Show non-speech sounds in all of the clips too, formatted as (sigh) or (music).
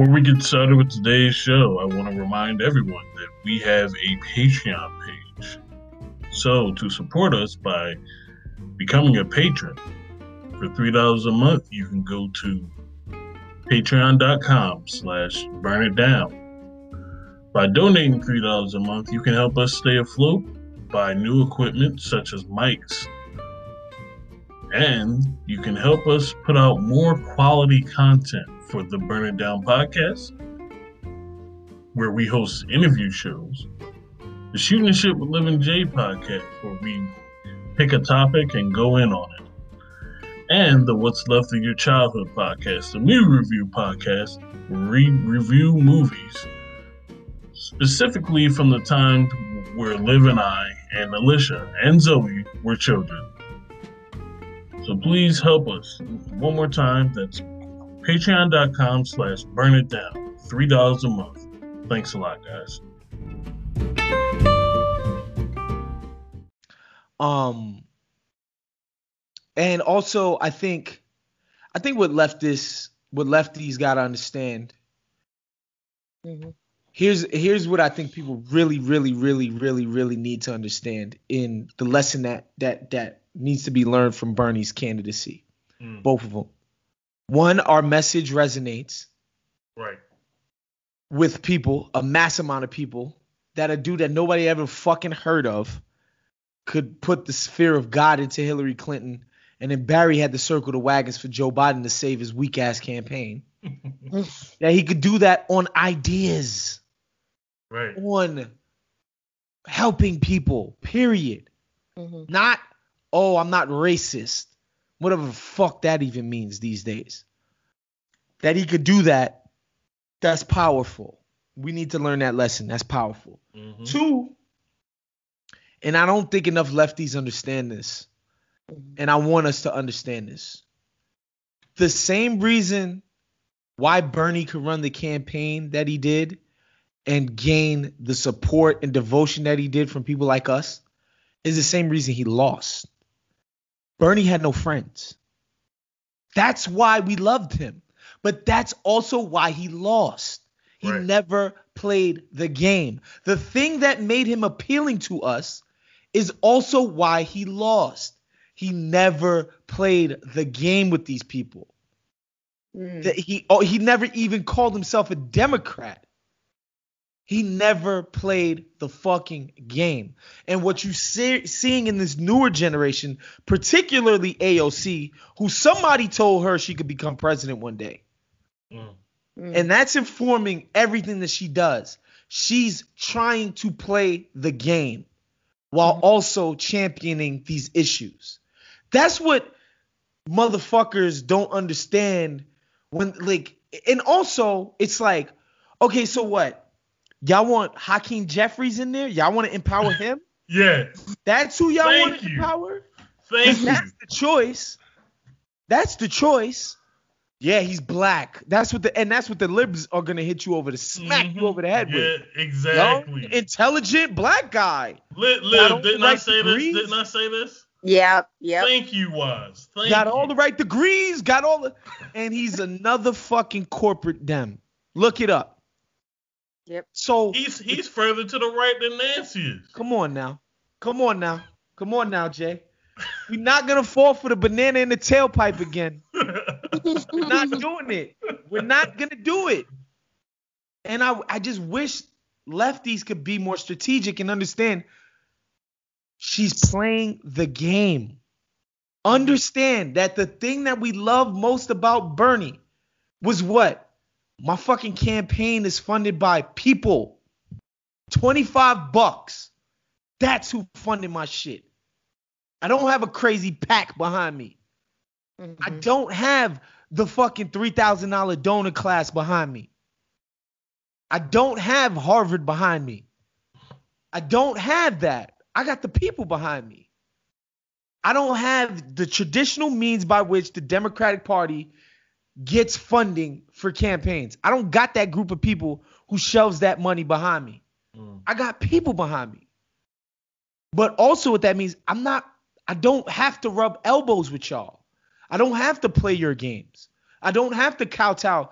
Before we get started with today's show, I want to remind everyone that we have a Patreon page. So, to support us by becoming a patron, for $3 a month, you can go to patreon.com slash burn it down. By donating $3 a month, you can help us stay afloat, buy new equipment such as mics, and you can help us put out more quality content for the Burn It Down podcast, where we host interview shows, the Shooting the Shit with Living J podcast, where we pick a topic and go in on it, and the What's Left of Your Childhood podcast, the movie review podcast, re- review movies, specifically from the time where Liv and I and Alicia and Zoe were children. So please help us. One more time, that's patreon.com slash burn it down. $3 a month. Thanks a lot, guys. Um and also I think I think what leftists what lefties gotta understand. Mhm. Here's here's what I think people really, really, really, really, really need to understand in the lesson that that that needs to be learned from Bernie's candidacy. Mm, Both of them. One, our message resonates right. with people, a mass amount of people, that a dude that nobody ever fucking heard of could put the sphere of God into Hillary Clinton, and then Barry had to circle the wagons for Joe Biden to save his weak ass campaign. (laughs) that he could do that on ideas, right. on helping people, period. Mhm. Not, oh, I'm not racist. Whatever the fuck that even means these days. That he could do that, that's powerful. We need to learn that lesson. That's powerful. Mhm. Two, and I don't think enough lefties understand this, and I want us to understand this. The same reason why Bernie could run the campaign that he did and gain the support and devotion that he did from people like us is the same reason he lost. Bernie had no friends. That's why we loved him. But that's also why he lost. He Right. never played the game. The thing that made him appealing to us is also why he lost. He never played the game with these people. Mm. That he oh, he never even called himself a Democrat. He never played the fucking game. And what you see, seeing in this newer generation, particularly AOC, who somebody told her she could become president one day, Mm, and that's informing everything that she does. She's trying to play the game while Mhm. also championing these issues. That's what motherfuckers don't understand when like and also it's like okay so what y'all want Hakeem Jeffries in there y'all want to empower him (laughs) Yeah. that's who y'all Thank want to you. empower Thank you. that's the choice that's the choice yeah he's black that's what the and that's what the libs are gonna hit you over the smack you Mhm. over the head with. yeah, with exactly. Young, intelligent black guy Liv, got Liv all the didn't I say degrees. this? Didn't I say this? Yep. Yep. Thank you, Wise. Thank got you. all the right degrees, got all the, and he's another fucking corporate dem. Look it up. Yep. So He's he's further to the right than Nancy is. come on now, come on now, come on now, Jay. We're not gonna fall for the banana in the tailpipe again. We're not (laughs) doing it. We're not gonna do it. And I, I just wish lefties could be more strategic and understand she's playing the game. Understand that the thing that we love most about Bernie was what? My fucking campaign is funded by people. 25 bucks. That's who funded my shit. I don't have a crazy PAC behind me. I Mhm. don't have the fucking $3,000 donor class behind me. I don't have Harvard behind me. I don't have that. I got the people behind me. I don't have the traditional means by which the Democratic Party gets funding for campaigns. I don't got that group of people who shoves that money behind me. Mm. I got people behind me. But also what that means, I'm not I don't have to rub elbows with y'all. I don't have to play your games. I don't have to kowtow.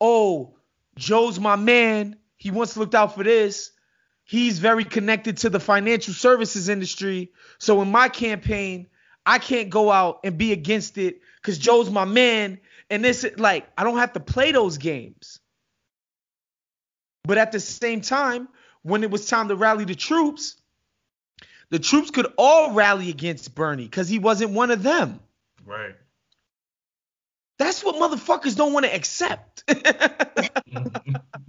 Oh, Joe's my man. He once looked out for this. He's very connected to the financial services industry. So in my campaign, I can't go out and be against it because Joe's my man. And this, like, I don't have to play those games. But at the same time, when it was time to rally the troops, the troops could all rally against Bernie because he wasn't one of them. Right. That's what motherfuckers don't want to accept. (laughs) That's what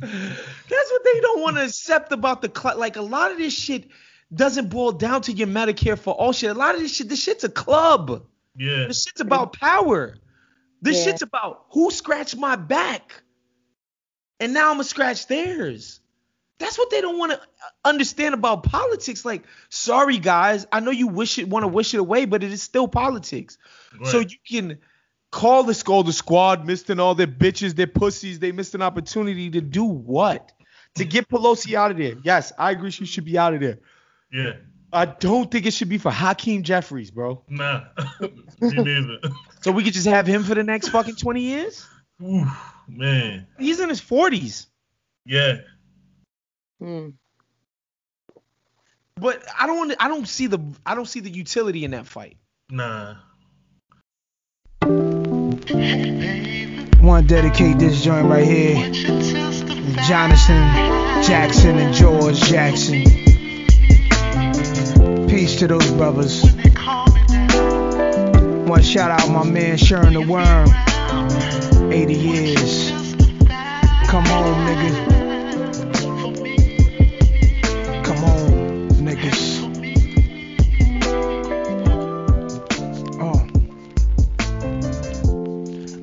they don't want to accept about the cl- like a lot of this shit doesn't boil down to your Medicare for all shit. A lot of this shit, this shit's a club. Yeah. This shit's about power. This Yeah. shit's about who scratched my back. And now I'm gonna scratch theirs. That's what they don't want to uh, understand about politics. Like, sorry guys, I know you wish it want to wish it away, but it is still politics. So you can call the skull the squad missing all their bitches, their pussies. They missed an opportunity to do what? To get Pelosi out of there. Yes, I agree she should be out of there. yeah. I don't think it should be for Hakeem Jeffries, bro. Nah. (laughs) Me neither. So we could just have him for the next fucking 20 years? Ooh, man. He's in his 40s. Yeah. Hmm. But I don't want I don't see the I don't see the utility in that fight. Nah. Want to dedicate this joint right here to Jonathan Jackson and George Jackson. Peace to those brothers. To shout out my man Sharon the Worm. 80 years. Come home, nigga. Come home, niggas. Oh.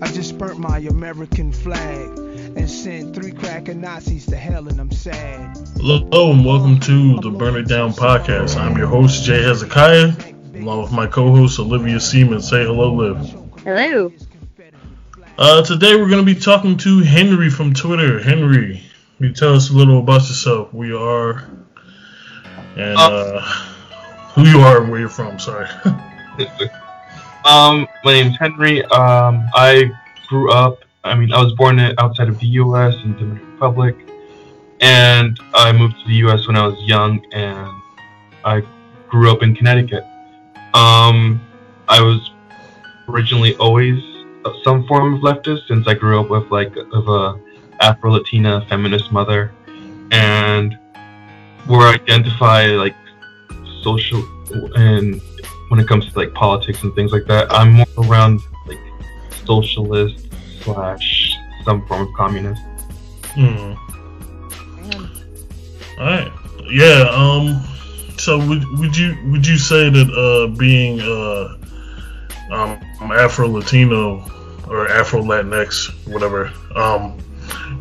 I just burnt my American flag and sent three cracker Nazis to hell, and I'm sad. Hello and welcome to the Burn It Down podcast. I'm your host Jay Hezekiah, along with my co-host Olivia Seaman. Say hello, Liv. Hello. Uh, today we're going to be talking to Henry from Twitter. Henry, can you tell us a little about yourself, We are, and uh, who you are and where you're from? Sorry. (laughs) (laughs) Um, my name's Henry. Um, I grew up. I mean, I was born outside of the U.S. in the Dominican Republic, and I moved to the U.S. when I was young, and I grew up in Connecticut. Um, I was originally always some form of leftist since I grew up with like of a Afro-Latina feminist mother, and where I identify like social and when it comes to like politics and things like that. I'm more around like socialist slash some form of communist. Hmm. All right. Yeah. Um. So would would you would you say that uh being uh um Afro Latino or Afro Latinx whatever um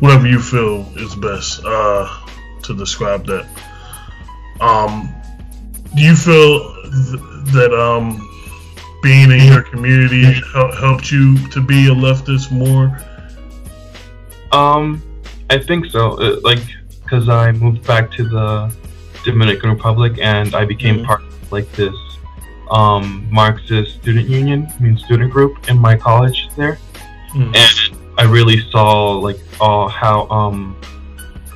whatever you feel is best uh to describe that um do you feel th- that um being in your community helped you to be a leftist more Um, I think so. Uh, like, because I moved back to the Dominican Republic and I became Mhm. part of like this um Marxist student union, I mean student group in my college there. Hmm. and I really saw like all how um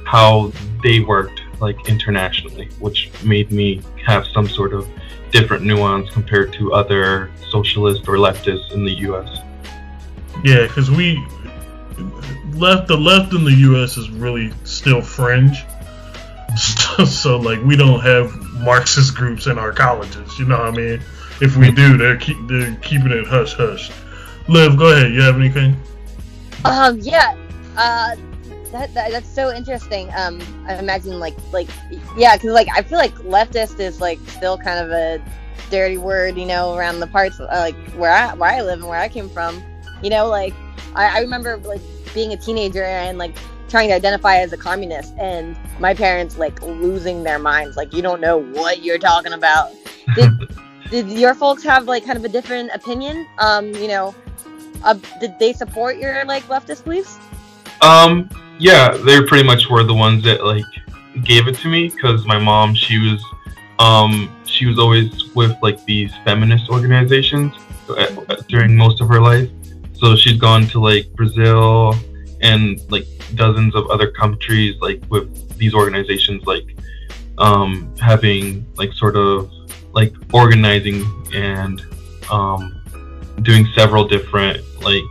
how they worked like internationally, which made me have some sort of different nuance compared to other socialists or leftists in the U.S. Yeah, because we left the left in the U.S. is really still fringe. (laughs) So like we don't have Marxist groups in our colleges. You know what I mean? If we do, they're keep they're keeping it hush hush. Liv, go ahead. You have anything? Um, yeah. Uh, that, that that's so interesting. Um, I imagine like like yeah, because like I feel like leftist is like still kind of a dirty word, you know, around the parts uh, like where I where I live and where I came from. You know, like I, I remember like being a teenager and like trying to identify as a communist and my parents like losing their minds like you don't know what you're talking about did, (laughs) did your folks have like kind of a different opinion um you know uh, did they support your like leftist beliefs Um, yeah, they pretty much were the ones that like gave it to me because my mom, she was, um, she was always with like these feminist organizations uh, during most of her life. So she's gone to like Brazil, and like dozens of other countries, like with these organizations, like um, having like sort of like organizing and um, doing several different like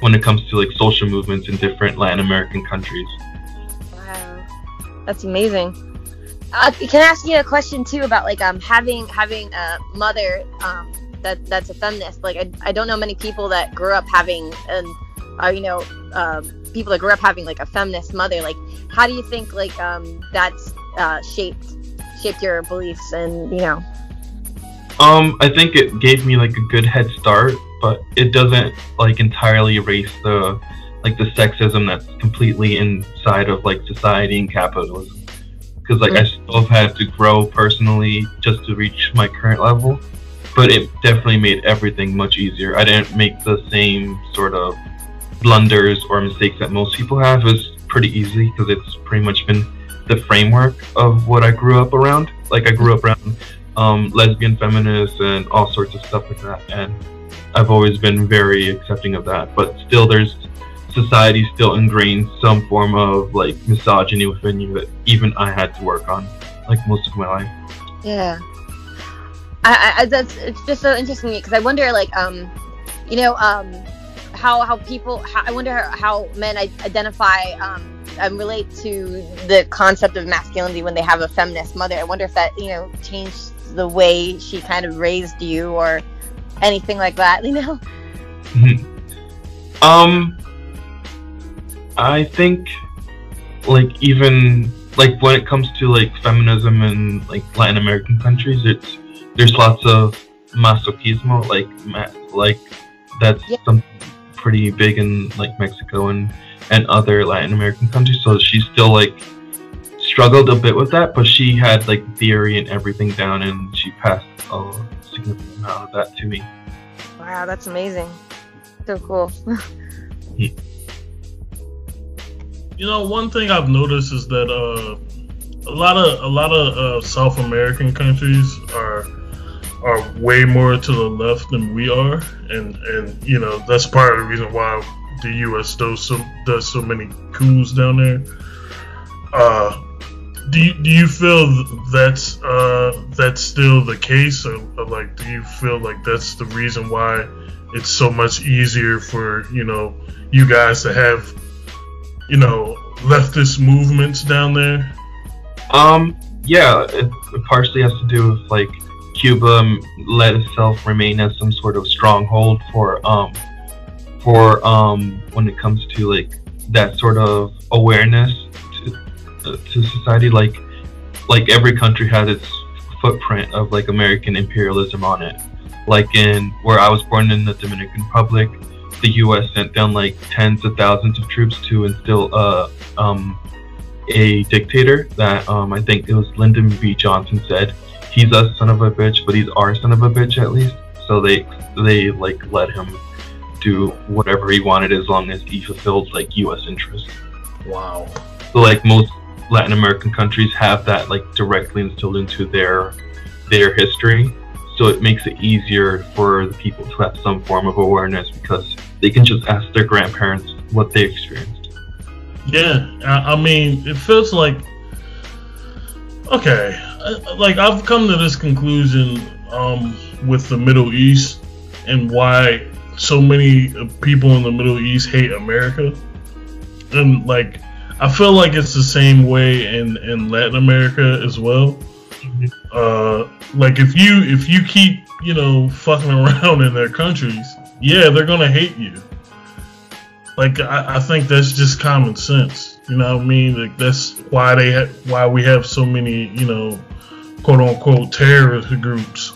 when it comes to like social movements in different Latin American countries. Wow, that's amazing. Uh, can I ask you a question too about like um having having a mother um that that's a feminist? Like I, I don't know many people that grew up having and uh, you know um, people that grew up having like a feminist mother. Like how do you think like um that's uh, shaped shaped your beliefs and you know? Um, I think it gave me like a good head start, but it doesn't like entirely erase the like the sexism that's completely inside of like society and capitalism because like I still have had to grow personally just to reach my current level. But it definitely made everything much easier. I didn't make the same sort of blunders or mistakes that most people have. It was pretty easy because it's pretty much been the framework of what I grew up around. Like I grew up around um, lesbian feminists and all sorts of stuff like that, and I've always been very accepting of that. But still, there's society still ingrains some form of like misogyny within you that even I had to work on, like most of my life. Yeah, I, I that's it's just so interesting because I wonder like um, you know um, how how people how, I wonder how men identify um and relate to the concept of masculinity when they have a feminist mother. I wonder if that you know changed the way she kind of raised you or anything like that. You know. (laughs) um I think like even like when it comes to like feminism in like Latin American countries, it's there's lots of machismo, like like that's yeah. something pretty big in like Mexico and and other Latin American countries. So she still like struggled a bit with that, but she had like theory and everything down, and she passed a significant amount of that to me. Wow, that's amazing. So cool. yeah. (laughs) You know, one thing I've noticed is that uh, a lot of a lot of uh, South American countries are are way more to the left than we are, and and you know that's part of the reason why the U.S. does so does so many coups down there. Uh, do you, do you feel that's uh, that's still the case, or, or like do you feel like that's the reason why it's so much easier for you know you guys to have you know, leftist movements down there? Um, yeah, it, it partially has to do with like Cuba let itself remain as some sort of stronghold for um for um when it comes to like that sort of awareness to, uh, society like like every country has its footprint of like American imperialism on it like in where I was born in the Dominican Republic the U.S. sent down like tens of thousands of troops to instill a um, a dictator that um, I think it was Lyndon B. Johnson said he's a son of a bitch, but he's our son of a bitch at least. So they they like let him do whatever he wanted as long as he fulfilled like U.S. interests. Wow. So like most Latin American countries have that like directly instilled into their their history. So it makes it easier for the people to have some form of awareness because they can just ask their grandparents what they experienced. Yeah, I, mean, it feels like okay, like I've come to this conclusion um, with the Middle East and why so many people in the Middle East hate America, and like I feel like it's the same way in in Latin America as well. Mm-hmm. Uh, like if you if you keep you know fucking (laughs) around in their countries yeah, they're gonna hate you. Like I, I think that's just common sense. You know what I mean? Like that's why they ha- why we have so many you know quote unquote terrorist groups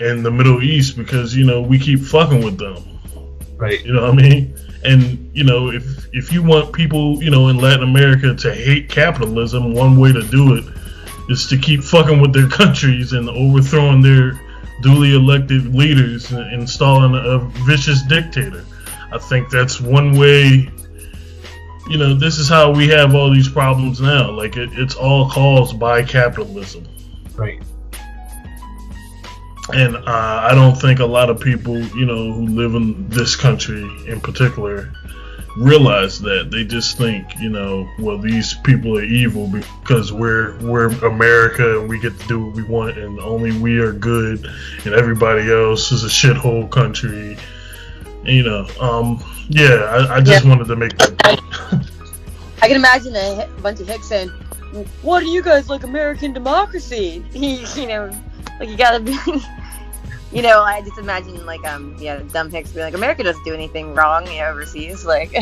in the Middle East because you know we keep fucking with them. Right. You know what I mean? And you know if if you want people you know in Latin America to hate capitalism, one way to do it is to keep fucking with their (laughs) countries and overthrowing their duly elected leaders and installing a vicious dictator. I think that's one way. You know, this is how we have all these problems now. Like it, it's all caused by capitalism. Right. And uh, I don't think a lot of people, you know, who live in this country in particular, realize that. They just think, you know, well, these people are evil because we're we're America and we get to do what we want, and only we are good, and everybody else is a shithole country. You know, um, yeah, I, I just Yeah. wanted to make that. I can imagine a bunch of hicks saying, "What do you guys like American democracy?" (laughs) you know, like you gotta be. You know, I just imagine like um yeah dumb hicks being like America doesn't do anything wrong yeah, overseas like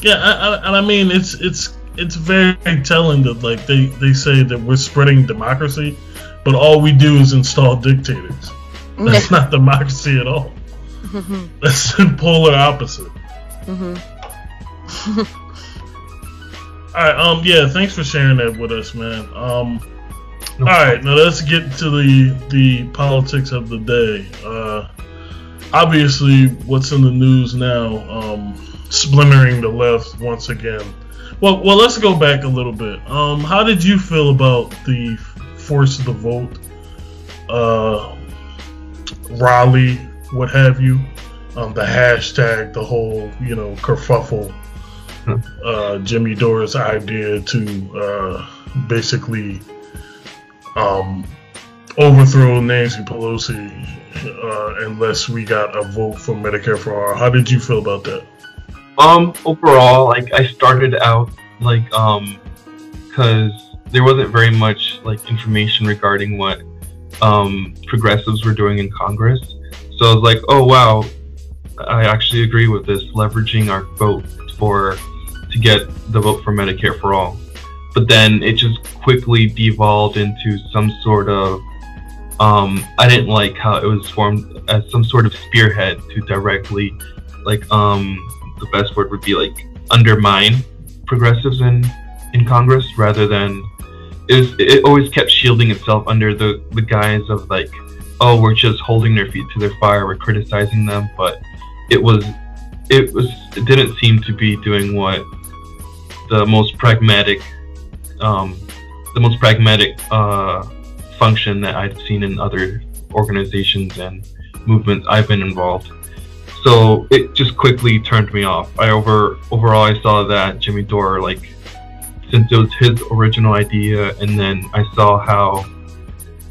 Yeah, I, I, and I mean it's it's it's very telling that like they they say that we're spreading democracy, but all we do is install dictators. That's (laughs) not democracy at all. That's the polar opposite. Mhm. (laughs) All right, um, yeah, thanks for sharing that with us, man. Um, all right, now let's get to the the politics of the day. Uh, obviously, what's in the news now? Um, splintering the left once again. Well, well, let's go back a little bit. Um, how did you feel about the force of the vote, uh, Raleigh, what have you? Um, the hashtag, the whole, you know, kerfuffle uh, Jimmy Dore's idea to uh, basically um, overthrow Nancy Pelosi uh, unless we got a vote for Medicare for all. How did you feel about that? Um, overall, like I started out like um, cause there wasn't very much like information regarding what um progressives were doing in Congress. So I was like, oh wow, I actually agree with this, leveraging our vote for to get the vote for Medicare for all. But then it just quickly devolved into some sort of um, I didn't like how it was formed as some sort of spearhead to directly like um the best word would be like undermine progressives in in Congress rather than it was it always kept shielding itself under the the guise of like oh we're just holding their feet to their fire we're criticizing them but it was it was it didn't seem to be doing what the most pragmatic um the most pragmatic uh function that I've seen in other organizations and movements I've been involved so it just quickly turned me off. I over overall I saw that Jimmy Dore like since it was his original idea, and then I saw how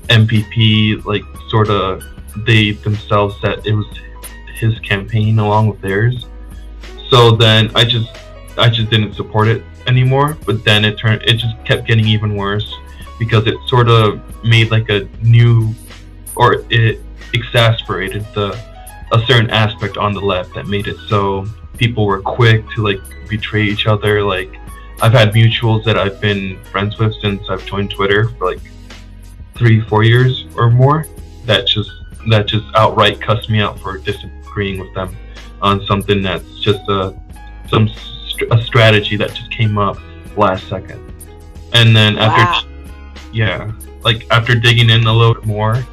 MPP like sort of they themselves said it was his campaign along with theirs. So then I just I just didn't support it anymore. But then it turned it just kept getting even worse because it sort of made like a new or it exasperated the a certain aspect on the left that made it so people were quick to like betray each other. Like I've had mutuals that I've been friends with since I've joined Twitter for like three, four years or more. That just that just outright cussed me out for disagreeing with them on something that's just a some st- a strategy that just came up last second. And then after yeah, like after digging in a little bit more,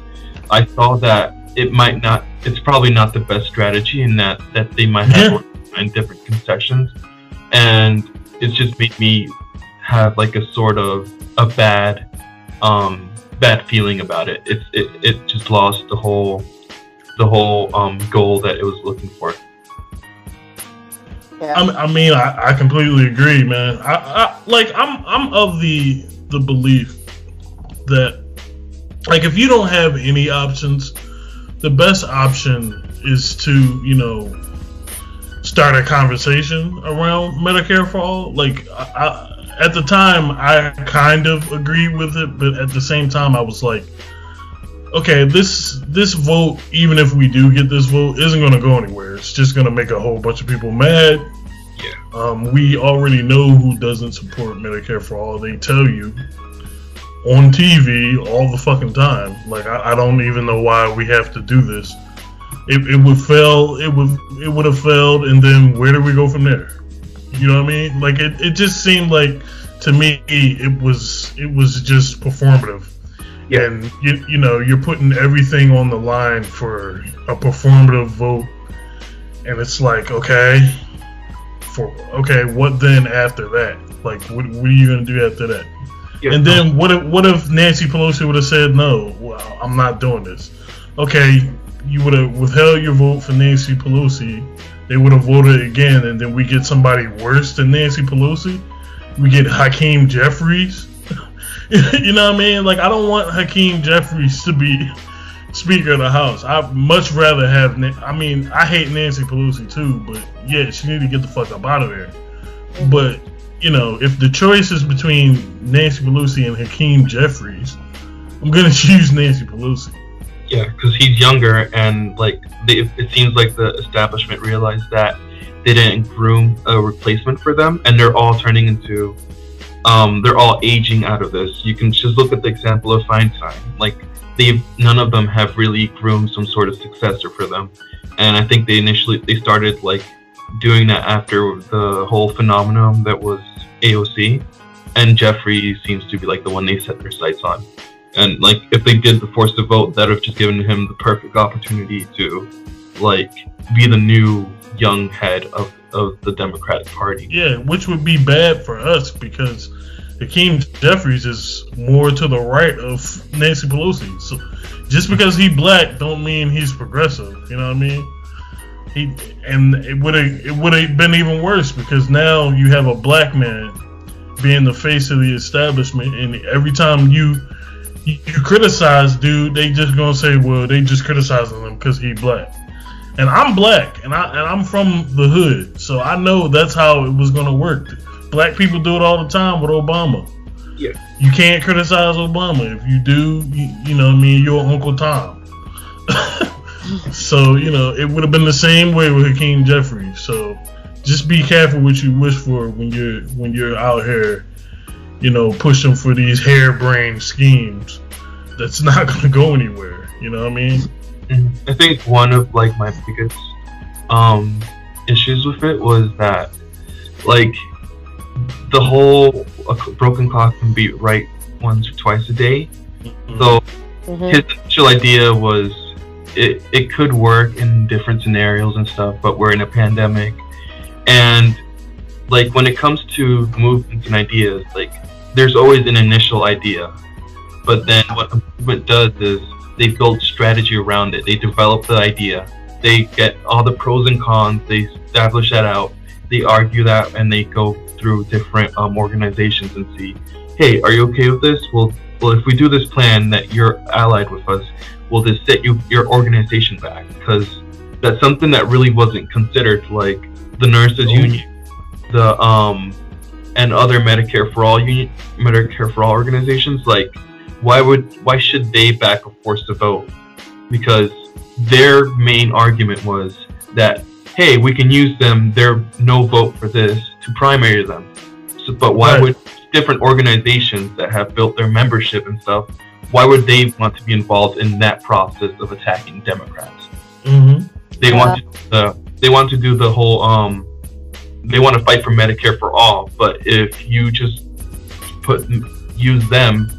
I saw that it might not it's probably not the best strategy in that that they might have Yeah. find different concessions and it's just made me have like a sort of a bad um bad feeling about it it's it, it just lost the whole the whole um goal that it was looking for yeah. I, I mean, I, I completely agree, man. I, I like I'm I'm of the the belief that like if you don't have any options, the best option is to you know start a conversation around Medicare for all. Like I, at the time, I kind of agreed with it, but at the same time, I was like, okay, this this vote, even if we do get this vote, isn't going to go anywhere. It's just going to make a whole bunch of people mad. Yeah. Um, we already know who doesn't support Medicare for all. They tell you on TV all the fucking time. Like I, I don't even know why we have to do this. It, it would fail. It would it would have failed, and then where do we go from there? You know what I mean? Like it, it just seemed like to me it was it was just performative. Yeah. And you you know you're putting everything on the line for a performative vote, and it's like okay, for okay, what then after that? Like what what are you gonna do after that? Yeah. And then what if what if Nancy Pelosi would have said no? Well, I'm not doing this. Okay, you would have withheld your vote for Nancy Pelosi, they would have voted again, and then we get somebody worse than Nancy Pelosi. We get Hakeem Jeffries. (laughs) you know what I mean? Like I don't want Hakeem Jeffries to be Speaker of the House. I'd much rather have. I mean, I hate Nancy Pelosi too, but yeah, she need to get the fuck up out of there. But you know, if the choice is between Nancy Pelosi and Hakeem Jeffries, I'm gonna (laughs) choose Nancy Pelosi. Yeah, because he's younger, and like they, it seems like the establishment realized that they didn't groom a replacement for them, and they're all turning into, um, they're all aging out of this. You can just look at the example of Feinstein. Like they've none of them have really groomed some sort of successor for them, and I think they initially they started like doing that after the whole phenomenon that was AOC, and Jeffries seems to be like the one they set their sights on. And like if they did the force to vote, that would have just given him the perfect opportunity to like be the new young head of, of the Democratic Party. Yeah, which would be bad for us because Hakeem Jeffries is more to the right of Nancy Pelosi. So just because he black don't mean he's progressive. You know what I mean? He and it would have it would have been even worse because now you have a black man being the face of the establishment, and every time you you, you criticize dude, they just gonna say, well, they just criticizing him because he black. And I'm black, and I and I'm from the hood, so I know that's how it was gonna work. Black people do it all the time with Obama. Yeah. You can't criticize Obama. If you do, you, you know, what I mean, you're Uncle Tom. (laughs) so you know, it would have been the same way with Hakeem Jeffries. So just be careful what you wish for when you're when you're out here, you know, pushing for these harebrained schemes. That's (laughs) not going to go anywhere. You know what I mean? I think one of like my biggest um issues with it was that like the whole a c- broken clock can be right once or twice a day. So Mhm. his initial idea was it, it could work in different scenarios and stuff, but we're in a pandemic. And like when it comes to movements and ideas, like there's always an initial idea. But then what a movement does is they build strategy around it. They develop the idea. They get all the pros and cons, they establish that out, they argue that and they go through different um, organizations and see, hey, are you okay with this? Well well, if we do this plan that you're allied with us, will this set you your organization back? Because that's something that really wasn't considered. Like the nurses Oh. union, the um, and other Medicare for all union, Medicare for all organizations. Like, why would why should they back a forced vote? Because their main argument was that hey, we can use them. Their no vote for this to primary them. So, but why Right. would different organizations that have built their membership and stuff, why would they want to be involved in that process of attacking Democrats? hmm They want to the they want to do the whole um they want to fight for Medicare for all, but if you just put use them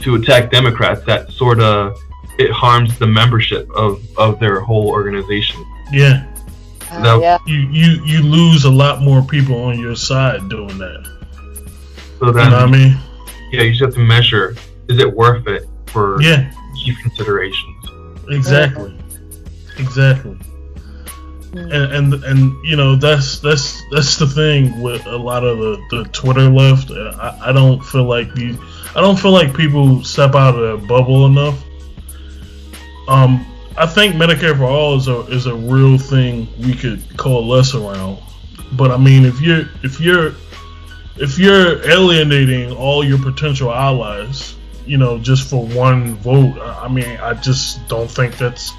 to attack Democrats, that sort of it harms the membership of of their whole organization. Yeah, Uh, that- yeah. you you you lose a lot more people on your side doing that. So You know what I mean? yeah, you just have to measure: is it worth it for Yeah, key considerations? exactly, exactly. Mm. And, and and you know that's that's that's the thing with a lot of the, the Twitter left. I, I don't feel like these. I don't feel like people step out of their bubble enough. Um, I think Medicare for all is a is a real thing we could coalesce around. But I mean, if you're if you're if you're alienating all your potential allies, you know, just for one vote, I mean, I just don't think that's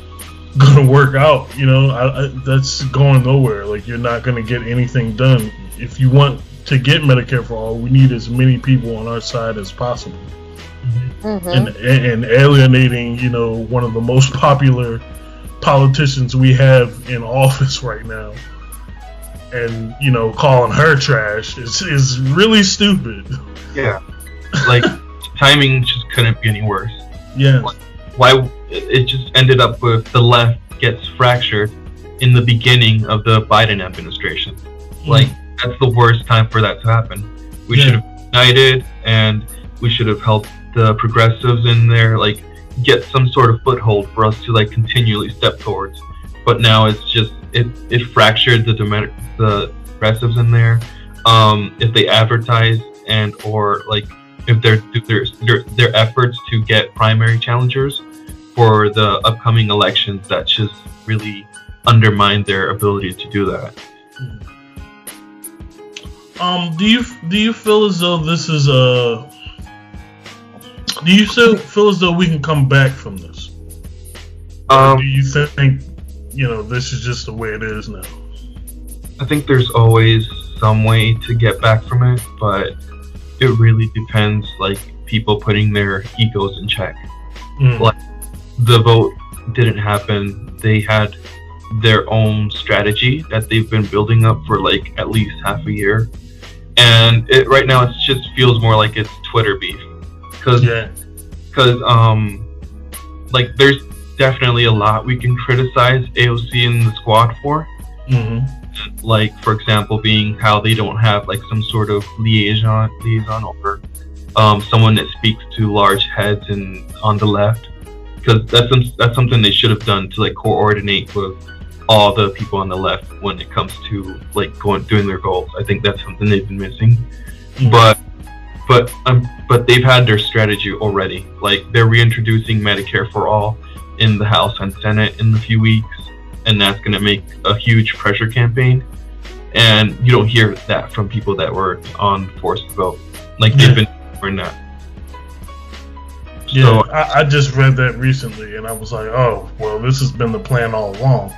(laughs) gonna work out. You know, I, I, that's going nowhere. Like you're not gonna get anything done. If you want to get Medicare for all, we need as many people on our side as possible. Mhm. And and alienating, you know, one of the most popular politicians we have in office right now, and you know, calling her trash is is really stupid. Yeah, like (laughs) timing just couldn't be any worse. Yeah, why it just ended up with the left gets fractured in the beginning of the Biden administration. Like that's the worst time for that to happen. We Yeah. should have united and we should have helped the progressives in there. Like get some sort of foothold for us to like continually step towards. But now it's just it it fractured the the progressives in there. Um, if they advertise and or like if their, their their efforts to get primary challengers for the upcoming elections, that just really undermine their ability to do that. Um, do you do you feel as though this is a? Do you still feel as though we can come back from this? Or do Um, you think you know this is just the way it is now? I think there's always some way to get back from it, but it really depends, like people putting their egos in check. Mm. Like the vote didn't happen. They had their own strategy that they've been building up for like at least half a year, and it right now it just feels more like it's Twitter beef, because Yeah. because um like there's definitely a lot we can criticize AOC and the squad for. Hmm like for example being how they don't have like some sort of liaison liaison or um, someone that speaks to large heads and on the left. Because that's some, that's something they should have done to like coordinate with all the people on the left when it comes to like going doing their goals. I think that's something they've been missing. Mhm. but but um but they've had their strategy already. Like they're reintroducing medicare for all in the house and senate in a few weeks and that's going to make a huge pressure campaign. And you don't hear that from people that were on forced vote. Like they've been doing that. Yeah, so I, I just read that recently, and I was like, oh, well, this has been the plan all along.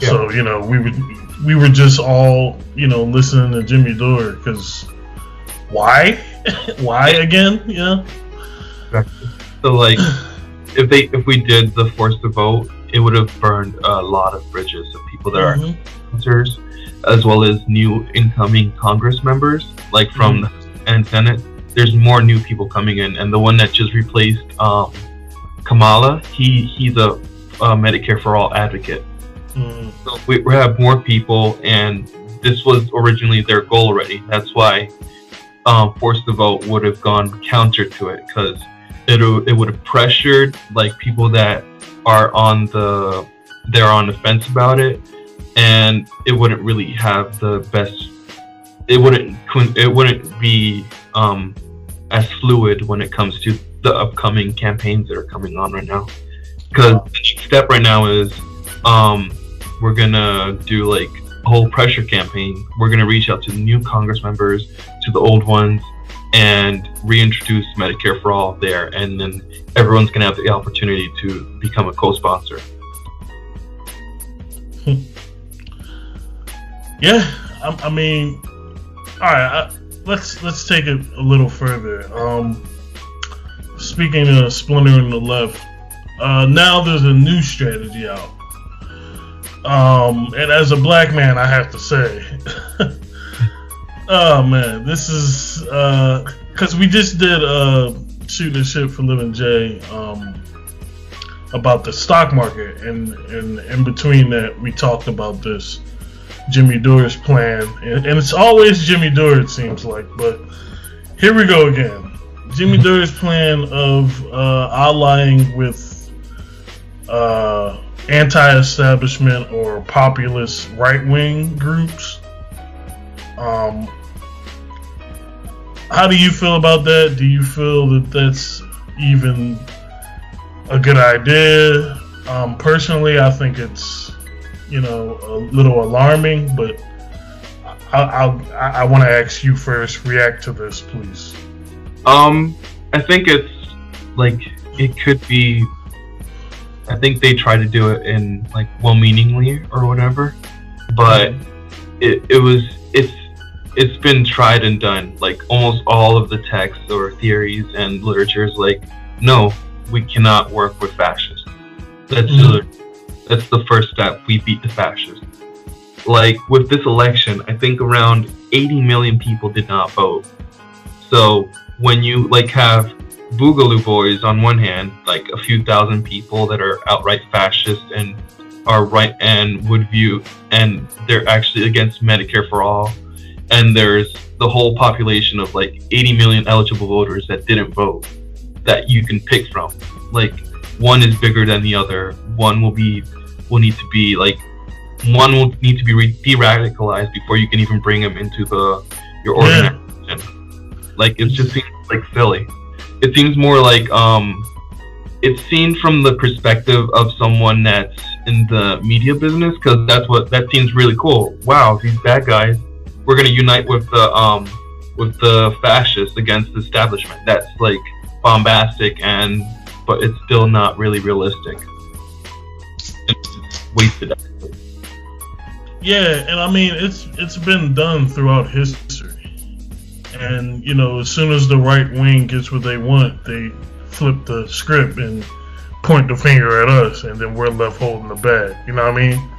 So you know, we would we were just all you know listening to Jimmy Dore because why, (laughs) why again? Yeah. so like if they if we did the forced vote it would have burned a lot of bridges of people that are Mhm. sponsors, as well as new incoming Congress members, like from the and Senate. There's more new people coming in, and the one that just replaced um, Kamala, he he's a, a Medicare for all advocate. Mm, So we, we have more people, and this was originally their goal already. That's why um, forced the vote would have gone counter to it because it it would have pressured like people that are on the they're on the fence about it, and it wouldn't really have the best. It wouldn't it wouldn't be um, as fluid when it comes to the upcoming campaigns that are coming on right now. Because the next step right now is um, we're gonna do like whole pressure campaign. We're gonna reach out to new Congress members, to the old ones, and reintroduce Medicare for all there, and then everyone's gonna have the opportunity to become a co-sponsor. yeah, I, I mean, all right. I, let's let's take it a little further. Um, speaking of splintering the left, uh, now there's a new strategy out. Um, and as a black man, I have to say, (laughs) oh man, this is because we just did uh, shooting shit for Living J um, about the stock market, and and in between that, we talked about this Jimmy Dore's plan, and, and it's always Jimmy Dore, it seems like, but here we go again. Jimmy (laughs) Dore's plan of uh, allying with uh, anti-establishment or populist right-wing groups. Um, how do you feel about that? Do you feel that that's even a good idea? Um, personally, I think it's you know a little alarming, but I, I, I want to ask you first. React to this, please. Um, I think it's like it could be. I think they try to do it in like well-meaningly or whatever, but it, it was it's it's been tried and done. Like almost all of the texts or theories and literature is like, no, we cannot work with fascists. That's Mhm. the that's the first step. We beat the fascists. Like with this election, I think around 80 million people did not vote. So when you like have Boogaloo Boys on one hand, like a few thousand people that are outright fascist and are right and would view and they're actually against Medicare for all, and there's the whole population of like 80 million eligible voters that didn't vote that you can pick from. Like one is bigger than the other. One will be will need to be like one will need to be re- de-radicalized before you can even bring them into the your Yeah. organization. Like it just seems like silly. It seems more like um, it's seen from the perspective of someone that's in the media business because that's what that seems really cool. Wow, these bad guys, we're gonna unite with the um with the fascists against the establishment. That's like bombastic and but it's still not really realistic. It's wasted. Yeah, and I mean it's it's been done throughout history. And you know, as soon as the right wing gets what they want, they flip the script and point the finger at us, and then we're left holding the bag. You know what I mean?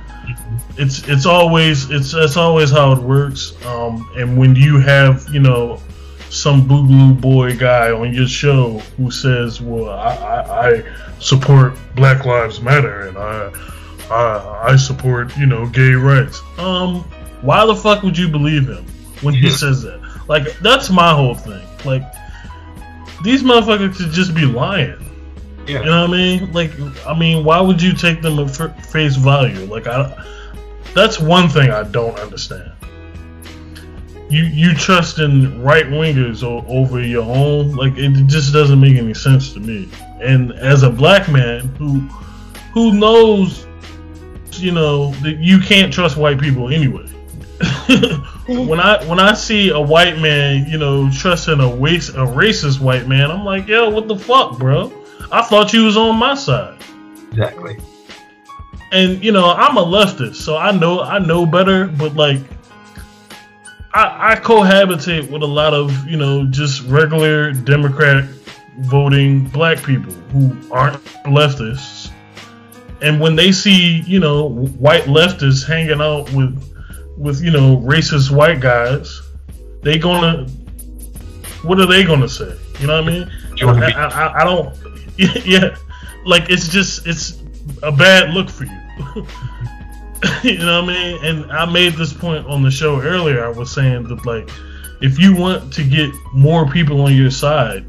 It's it's always it's that's always how it works. Um, and when you have you know some boogaloo boy guy on your show who says, "Well, I, I, I support Black Lives Matter and I I, I support you know gay rights," um, why the fuck would you believe him when he (laughs) says that? Like that's my whole thing. Like these motherfuckers could just be lying. Yeah. You know what I mean? Like, I mean, why would you take them at f- face value? Like, I, that's one thing I don't understand. You you trust in right wingers o- over your own? Like, it just doesn't make any sense to me. And as a black man who who knows, you know, that you can't trust white people anyway. (laughs) when I when I see a white man, you know, trusting a waste a racist white man, I'm like, yo, what the fuck, bro? I thought you was on my side. Exactly. And you know, I'm a leftist, so I know I know better, but like I, I cohabitate with a lot of, you know, just regular Democrat voting black people who aren't leftists. And when they see, you know, white leftists hanging out with with, you know, racist white guys, they gonna what are they gonna say? You know what I mean? I. I, I don't. (laughs) Yeah, like it's just it's a bad look for you. (laughs) you know what I mean? And I made this point on the show earlier. I was saying that like, if you want to get more people on your side,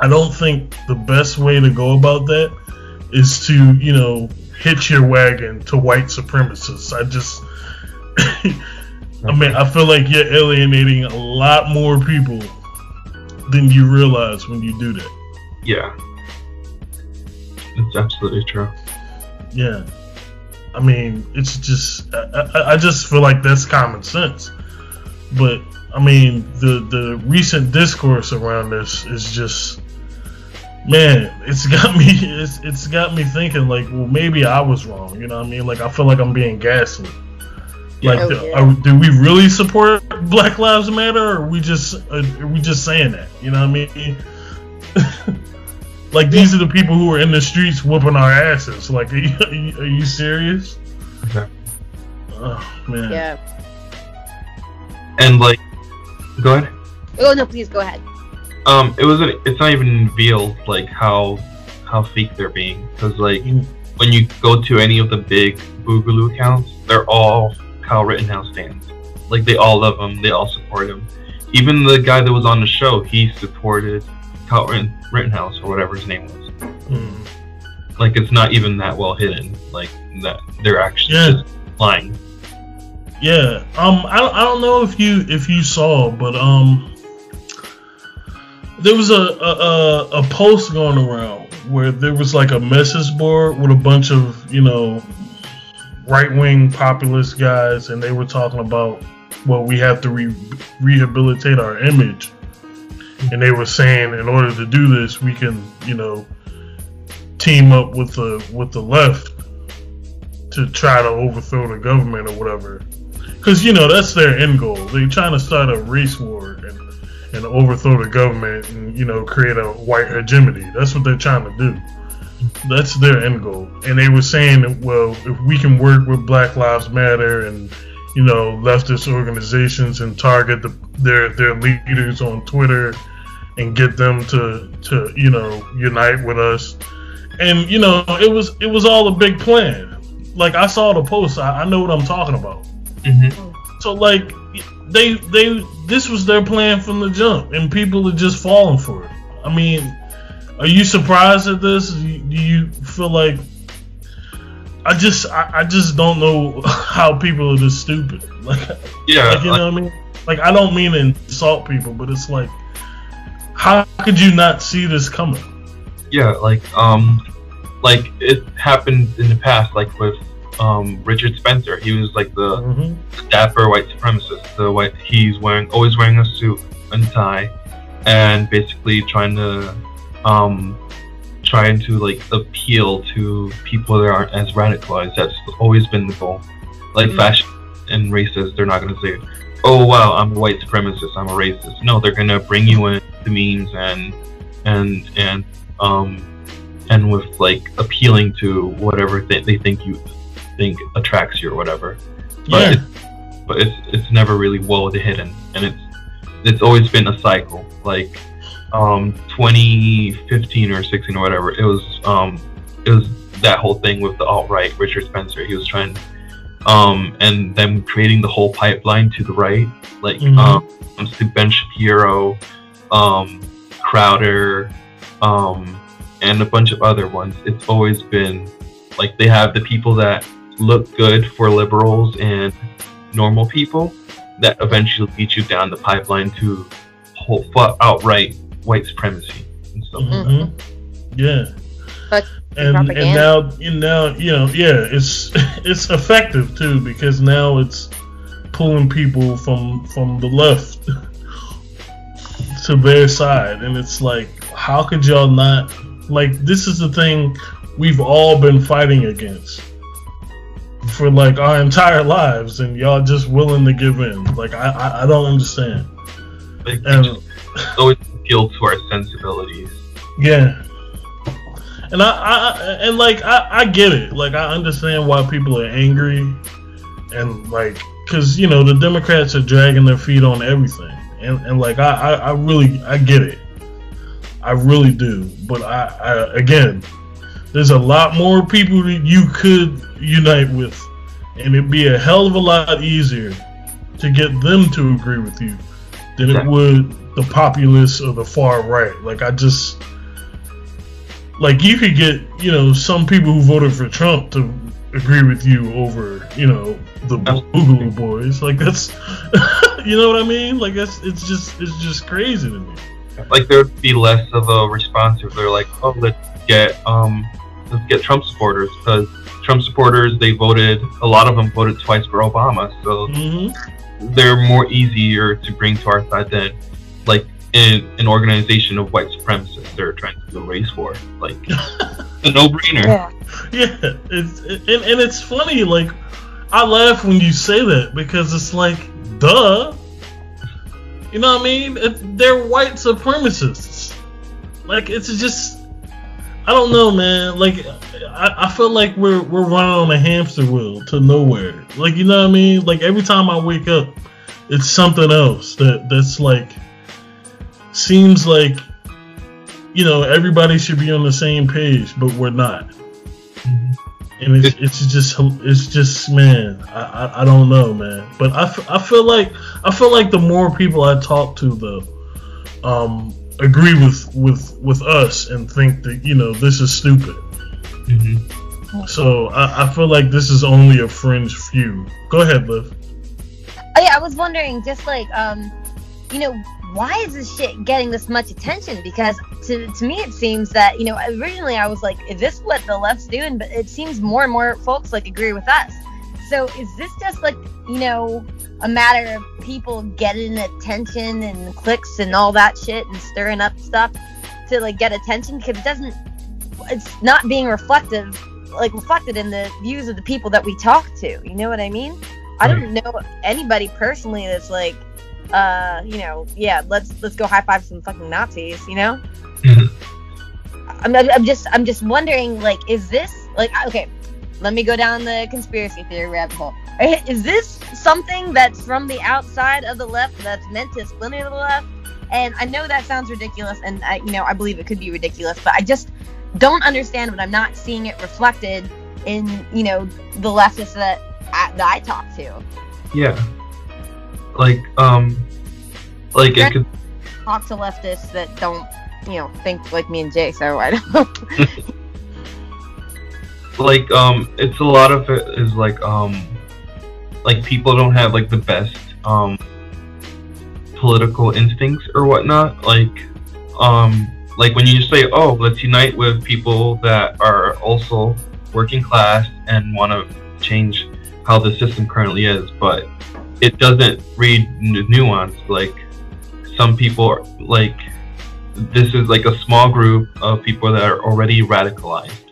I don't think the best way to go about that is to you know hitch your wagon to white supremacists. I just. (coughs) I mean, I feel like you're alienating a lot more people than you realize when you do that. Yeah. It's absolutely true. Yeah. I mean, it's just I, I, I just feel like that's common sense. But I mean, the the recent discourse around this is just man, it's (laughs) got me it's it's got me thinking like, well, maybe I was wrong. You know what I mean? Like I feel like I'm being gaslit. Like, Oh, do, yeah. are, do we really support Black Lives Matter, or are we just are, are we just saying that? You know what I mean? (laughs) like these are the people who are in the streets whooping our asses. Like, are you, are you, are you serious? Okay. Oh man. Yeah. And like, go ahead. Oh no, please go ahead. Um, it wasn't. It's not even revealed like how how fake they're being because like Mm. when you go to any of the big Boogaloo accounts, they're all Kyle Rittenhouse stands. Like they all love him. They all support him. Even the guy that was on the show, he supported Kyle Rittenhouse or whatever his name was. Mm. Like it's not even that well hidden. Like that they're actually Yeah. just lying. Yeah. Um. I, don't- I don't know if you if you saw, but um, there was a a, a a post going around where there was like a message board with a bunch of you know right wing populist guys, and they were talking about well, we have to re- rehabilitate our image, and they were saying in order to do this, we can you know team up with the with the left to try to overthrow the government or whatever because you know that's their end goal. They're trying to start a race war and and overthrow the government and you know create a white hegemony. That's what they're trying to do. That's their end goal. And they were saying, well, if we can work with Black Lives Matter and you know leftist organizations and target the, their their leaders on Twitter and get them to to you know unite with us. And you know it was it was all a big plan. Like I saw the post, I, I know what I'm talking about. Mm-hmm. So like they they this was their plan from the jump, and people are just falling for it. I mean, Are you surprised at this? Do you, feel like I just I, I just don't know (laughs) how people are this stupid. (laughs) Like Yeah, like, you like- know what I mean? Like I don't mean to insult people, but it's like how could you not see this coming? yeah, like um, like it happened in the past, like with um Richard Spencer. He was like the hmm dapper white supremacist. The white he's wearing always wearing a suit and tie, and basically trying to um trying to like appeal to people that aren't as radicalized. That's always been the goal. Like Mhm. fashion and racist, they're not gonna say, "Oh wow, I'm a white supremacist. I'm a racist." No, they're gonna bring you in the memes and and and um and with like appealing to whatever th- they think you think attracts you or whatever But Yeah. it- but it's it's never really well hidden, and it's it's always been a cycle. Like um 2015 or 16 or whatever, it was um it was that whole thing with the alt right, Richard Spencer. He was trying um and them creating the whole pipeline to the right, like Mhm. um to Ben Shapiro, um Crowder, um and a bunch of other ones. It's always been like they have the people that look good for liberals and normal people that eventually lead you down the pipeline to whole outright white supremacy and stuff. hmm Yeah. But and and now and now you know yeah it's (laughs) it's effective too because now it's pulling people from from the left (laughs) to their side. And it's like how could y'all not like this is the thing we've all been fighting against for like our entire lives and y'all just willing to give in. Like i i, I don't understand. Like, and just always appeal to our sensibilities. Yeah. And I, I and like I, I get it. Like I understand why people are angry, and like because you know the Democrats are dragging their feet on everything, and and like I, I, I really I get it. I really do. But I, I again, there's a lot more people that you could unite with, and it'd be a hell of a lot easier to get them to agree with you than it would the populists or the far right. Like I just like you could get, you know, some people who voted for Trump to agree with you over, you know, the Boogaloo boys. Like that's (laughs) you know what I mean? Like that's it's just it's just crazy to me. Like there would be less of a response if they're like, oh, let's get um, let's get Trump supporters because Trump supporters they voted a lot of them voted twice for Obama, so hmm they're more easier to bring to our side than like in an organization of white supremacists they're trying to do a race for. Like (laughs) a no brainer. Yeah. Yeah, it's and, and it's funny. Like I laugh when you say that because it's like, duh. You know what I mean? It, they're white supremacists. Like it's just, I don't know, man. Like I, I feel like we're we're running on a hamster wheel to nowhere. Like you know what I mean? Like every time I wake up, it's something else that that's like seems like you know everybody should be on the same page, but we're not. And it's, it's just it's just man I, I, I don't know man. But I, f- I feel like I feel like the more people I talk to though um agree with with with us and think that you know this is stupid. Mhm. so I, I feel like this is only a fringe few. Go ahead Liv. Oh yeah, I was wondering, just like, um, you know, why is this shit getting this much attention? Because to, to me, it seems that you know, originally I was like, is this what the left's doing? But it seems more and more folks like agree with us. So is this just like, you know, a matter of people getting attention and clicks and all that shit and stirring up stuff to like get attention? Because it doesn't, it's not being reflective, like reflected in the views of the people that we talk to. You know what I mean? I don't know anybody personally that's like, uh, you know, yeah, let's let's go high five some fucking Nazis, you know. Mhm. I'm, I'm just I'm just wondering, like, is this like okay? Let me go down the conspiracy theory rabbit hole. (laughs) Is this something that's from the outside of the left that's meant to splinter the left? And I know that sounds ridiculous, and I, you know, I believe it could be ridiculous, but I just don't understand when I'm not seeing it reflected in, you know, the leftists that I, that I talk to. Yeah. Like um, like it could talk to leftists that don't you know, think like me and Jay, so I don't (laughs) like um it's a lot of it is like um like people don't have like the best um political instincts or whatnot like um like when you say oh let's unite with people that are also working class and want to change how the system currently is but it doesn't read n- nuance like some people are like this is like a small group of people that are already radicalized.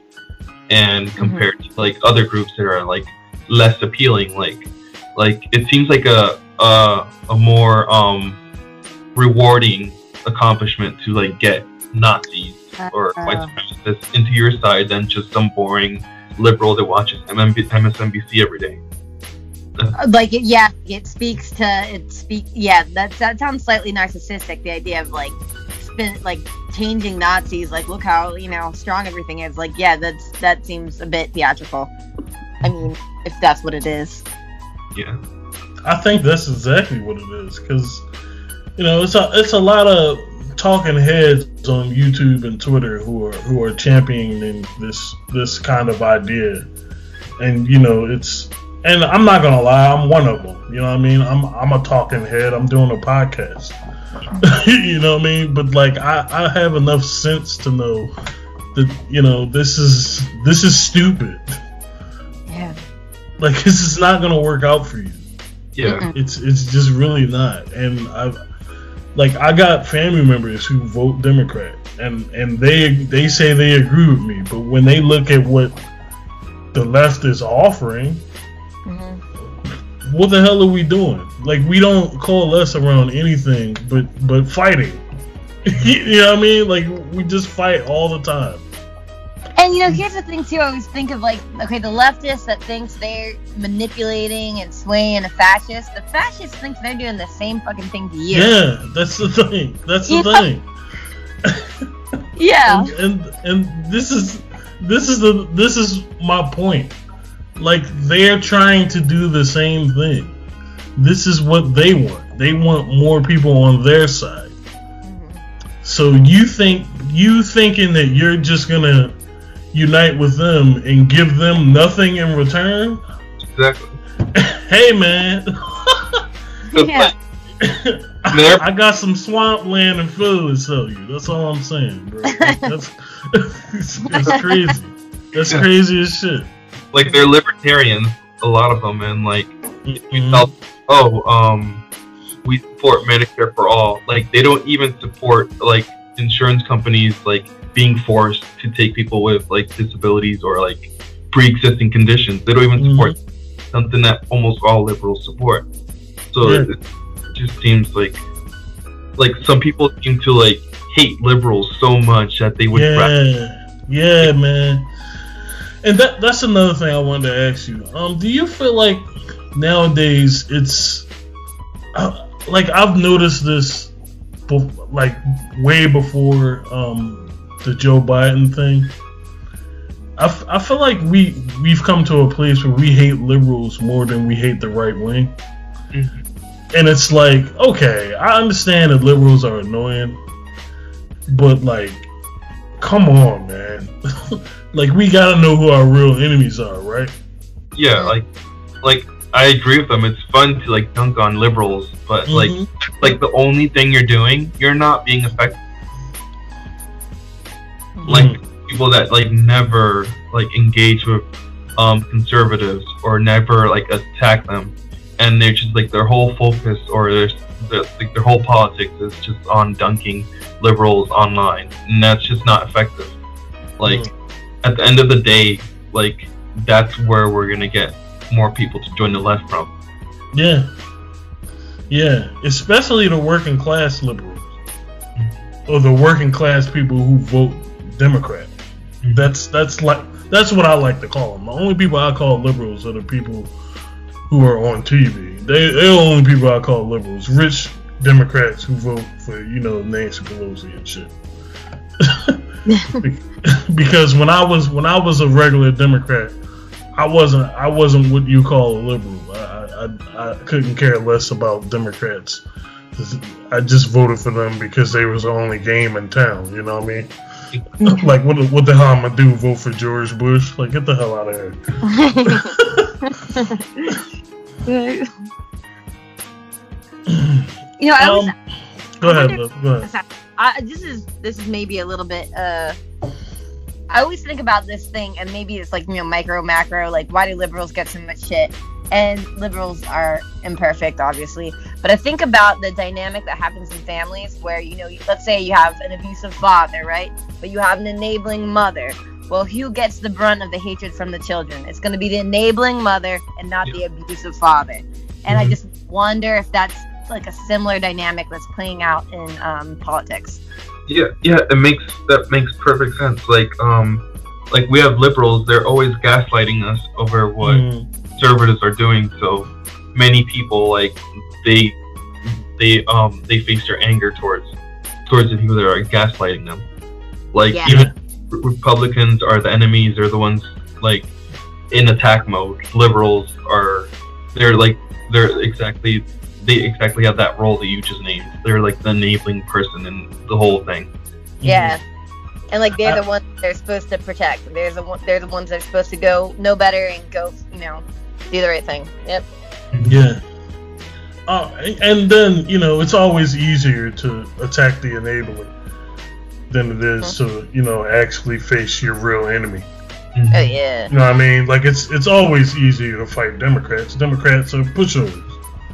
And compared to like other groups that are like less appealing like like it seems like a a, a more um rewarding accomplishment to like get nazis or white supremacists into your side than just some boring liberal that watches msnbc every day like yeah, it speaks to it speak. Yeah, that that sounds slightly narcissistic. The idea of like spin like changing Nazis. Like look how you know strong everything is. Like yeah, that's that seems a bit theatrical. I mean, if that's what it is. yeah I think that's exactly what it is because you know it's a it's a lot of talking heads on YouTube and Twitter who are who are championing this this kind of idea, and you know it's and I'm not gonna lie, I'm one of them. You know what I mean? I'm I'm a talking head. I'm doing a podcast. (laughs) you know what I mean? But like I I have enough sense to know that you know this is this is stupid. Yeah. Like (laughs) this is not gonna work out for you. yeah It's it's just really not. And I've like I got family members who vote Democrat and and they they say they agree with me, but when they look at what the left is offering, Mhm. what the hell are we doing? Like we don't coalesce around anything but but fighting. (laughs) you know what I mean? Like we just fight all the time. And you know, here's the thing too. I always think of like, okay, the leftist that thinks they're manipulating and swaying a fascist. The fascist thinks they're doing the same fucking thing to you. Yeah, that's the thing. That's the thing. (laughs) (laughs) Yeah. and, and and this is this is the this is my point like they're trying to do the same thing this is what they want they want more people on their side so you think you thinking that you're just gonna unite with them and give them nothing in return exactly (laughs) hey man Yeah. (laughs) I got some swampland and food to sell you. That's all I'm saying, bro. That's, it's, (laughs) it's crazy. That's Yeah. crazy as shit. Like they're libertarians a lot of them and like you Mhm. tell oh um we support medicare for all like they don't even support like insurance companies like being forced to take people with like disabilities or like pre-existing conditions they don't even support something that almost all liberals support so Yeah. it, it just seems like like some people seem to like hate liberals so much that they would rather Yeah, yeah, man. And that that's another thing I wanted to ask you. Um, do you feel like nowadays it's uh, like I've noticed this, bef- like way before um the Joe Biden thing. I, f- I feel like we we've come to a place where we hate liberals more than we hate the right wing. Mhm. And it's like, okay, I understand that liberals are annoying, but like, come on, man. (laughs) like, we gotta know who our real enemies are, right? yeah like like i agree with them it's fun to like dunk on liberals but like Mhm. like the only thing you're doing you're not being effective Mm-hmm. like people that like never like engage with um conservatives or never like attack them and they're just like their whole focus or their their, like, their whole politics is just on dunking liberals online and that's just not effective like at the end of the day like that's where we're gonna get more people to join the left from Yeah. Yeah. Especially the working class liberals. Or the working class people who vote Democrat. Mhm. That's that's like that's what I like to call them. The only people I call liberals are the people who are on TV. They they're the only people I call liberals. Rich Democrats who vote for, you know, Nancy Pelosi and shit. (laughs) because when I was when I was a regular Democrat, I wasn't I wasn't what you call a liberal. I I, I, couldn't care less about Democrats I just voted for them because they was the only game in town. You know what I mean? (laughs) like what? What the hell am I gonna do? Vote for George Bush? Like get the hell out of here. (laughs) you know, I always, Um, go ahead, wonder- go ahead. I, this is this is maybe a little bit. uh I always think about this thing, and maybe it's like you know micro macro. Like, why do liberals get so much shit? And liberals are imperfect, obviously. But I think about the dynamic that happens in families where you know, let's say you have an abusive father, right? But you have an enabling mother. Well, who gets the brunt of the hatred from the children? It's going to be the enabling mother and not the abusive father. And I Mhm. just wonder if that's like a similar dynamic that's playing out in um, politics. Yeah, yeah, it makes that makes perfect sense. Like, um, like we have liberals; they're always gaslighting us over what Mm, conservatives are doing. So many people, like, they they um they face their anger towards towards the people that are gaslighting them. Like, Yeah. even Re- Republicans are the enemies; they're the ones like in attack mode. Liberals are they're like they're exactly they exactly have that role that you just named. They're like the enabling person in the whole thing. Yeah. And like they're the ones they're supposed to protect. They're the one, they're the ones that are supposed to go know better and go, you know, do the right thing. Yep. Yeah. Uh, and then you know it's always easier to attack the enabler than it is to you know actually face your real enemy. Oh yeah. You know what I mean? Like it's it's always easier to fight Democrats. Democrats are pushovers.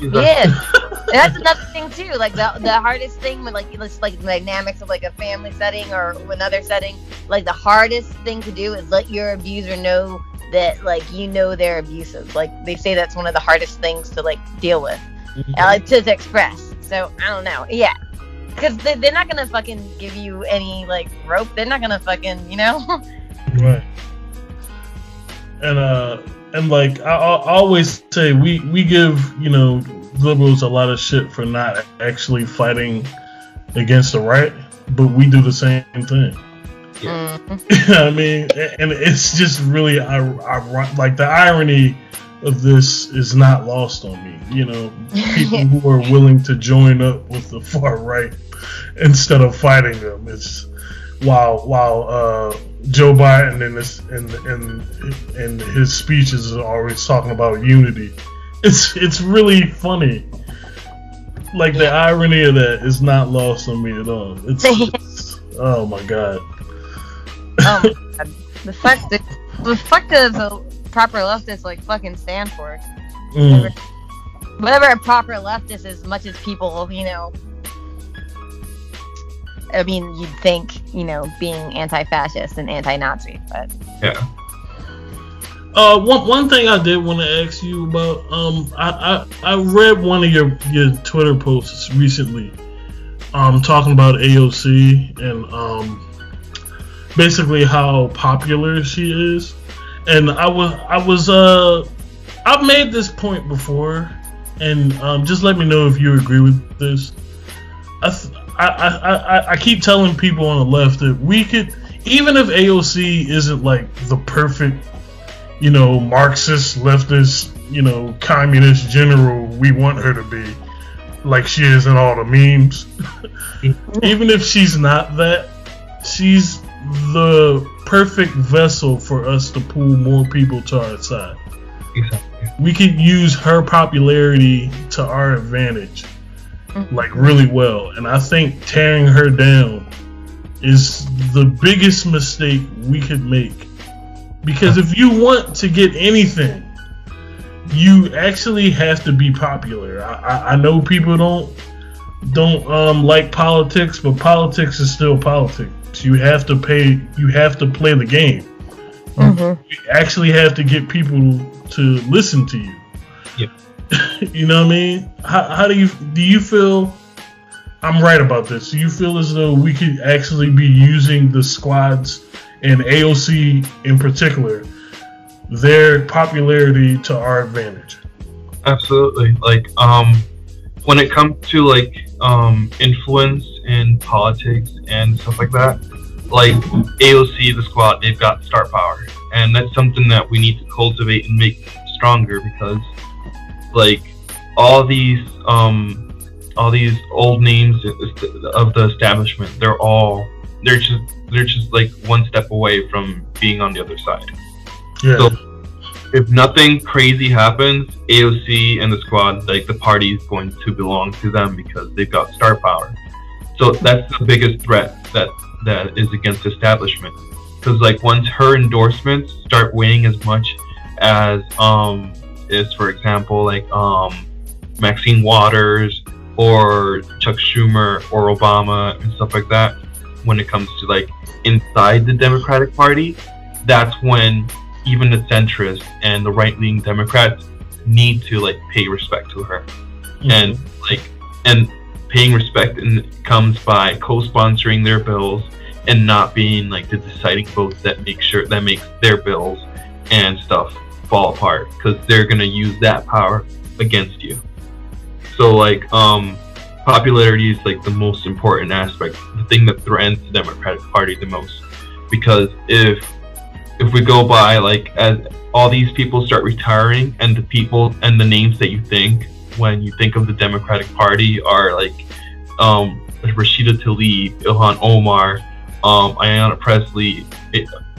Yeah. (laughs) That's another thing too. Like the the hardest thing with like it's like the dynamics of like a family setting or another setting. Like the hardest thing to do is let your abuser know that like you know they're abusive. Like they say that's one of the hardest things to like deal with. Mm-hmm. uh, to, to express. So I don't know. Yeah, because they, they're not gonna fucking give you any like rope. They're not gonna fucking you know. (laughs) Right. And uh and like I, I always say we we give you know liberals a lot of shit for not actually fighting against the right, but we do the same thing. Yeah. (laughs) You know what I mean, and it's just really I, I, like the irony of this is not lost on me. You know, people (laughs) who are willing to join up with the far right instead of fighting them. It's while while uh, Joe Biden in this in in in his speeches is always talking about unity. It's it's really funny. Like the irony of that is not lost on me at all. It's, (laughs) it's oh my god. oh my god. The fuck the, the fuck does a proper leftist like fucking stand for? Mm. Whatever a proper leftist as much as people you know. I mean, you'd think you know being anti-fascist and anti-Nazi, but Yeah. Uh, one one thing I did want to ask you about. Um, I, I I read one of your your Twitter posts recently. Um, talking about AOC and um, basically how popular she is, and I was I was uh, I've made this point before, and um, just let me know if you agree with this. I th- I, I, I, I keep telling people on the left that we could, even if AOC isn't like the perfect you know, Marxist, leftist, you know, communist general we want her to be, like she is in all the memes. (laughs) Even if she's not that, she's the perfect vessel for us to pull more people to our side. Exactly. We could use her popularity to our advantage, like really well. And I think tearing her down is the biggest mistake we could make because if you want to get anything, you actually have to be popular. I, I, I know people don't don't um, like politics, but politics is still politics. You have to pay. You have to play the game. You actually have to get people to listen to you. Yeah. (laughs) you know what I mean? How, how do you do? You feel? I'm right about this. Do you feel as though we could actually be using the squads and AOC in particular, their popularity to our advantage? Absolutely. Like, um, when it comes to like um influence in politics and stuff like that, like AOC, the squad, they've got star power, and that's something that we need to cultivate and make stronger because, like, all these um all these old names of the establishment. They're all they're just they're just like one step away from being on the other side. Yeah. So if nothing crazy happens, AOC and the squad, like the party is going to belong to them because they've got star power. So that's the biggest threat that that is against establishment. Because like once her endorsements start weighing as much as um is for example like um Maxine Waters or Chuck Schumer or Obama and stuff like that, when it comes to like inside the Democratic Party, that's when even the centrists and the right wing Democrats need to like pay respect to her. Mm-hmm. And like and paying respect comes by co-sponsoring their bills and not being like the deciding vote that makes sure that makes their bills and stuff fall apart because they're gonna use that power against you. So like um popularity is like the most important aspect, the thing that threatens the Democratic Party the most. Because if if we go by like as all these people start retiring and the people and the names that you think when you think of the Democratic Party are like um, Rashida Tlaib, Ilhan Omar, um, Ayanna Pressley,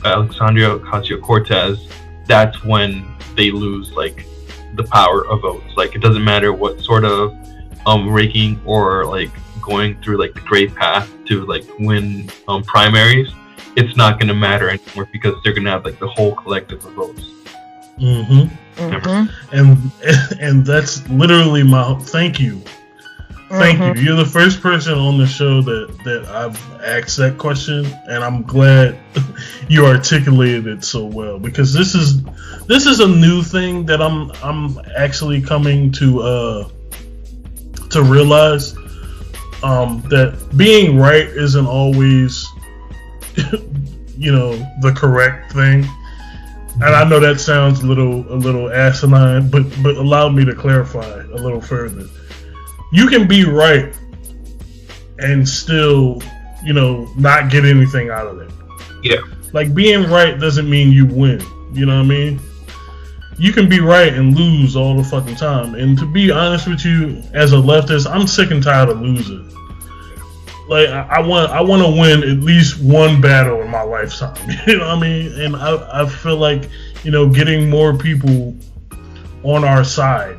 Alexandria Ocasio Cortez, that's when they lose like the power of votes. Like it doesn't matter what sort of um raking or like going through like the great path to like win um primaries, it's not gonna matter anymore because they're gonna have like the whole collective of votes. Mm-hmm. Mm-hmm. And (laughs) and that's literally my thank you. Thank Mhm. you. You're the first person on the show that that I've asked that question, and I'm glad (laughs) you articulated it so well because this is this is a new thing that I'm I'm actually coming to uh to realize um that being right isn't always (laughs) you know the correct thing. And I know that sounds a little a little asinine, but but allow me to clarify a little further. You can be right and still, you know, not get anything out of it. Yeah. Like being right doesn't mean you win. You know what I mean? You can be right and lose all the fucking time. And to be honest with you, as a leftist, I'm sick and tired of losing. Like I, I want, I want to win at least one battle in my lifetime. (laughs) You know what I mean? And I, I feel like, you know, getting more people on our side.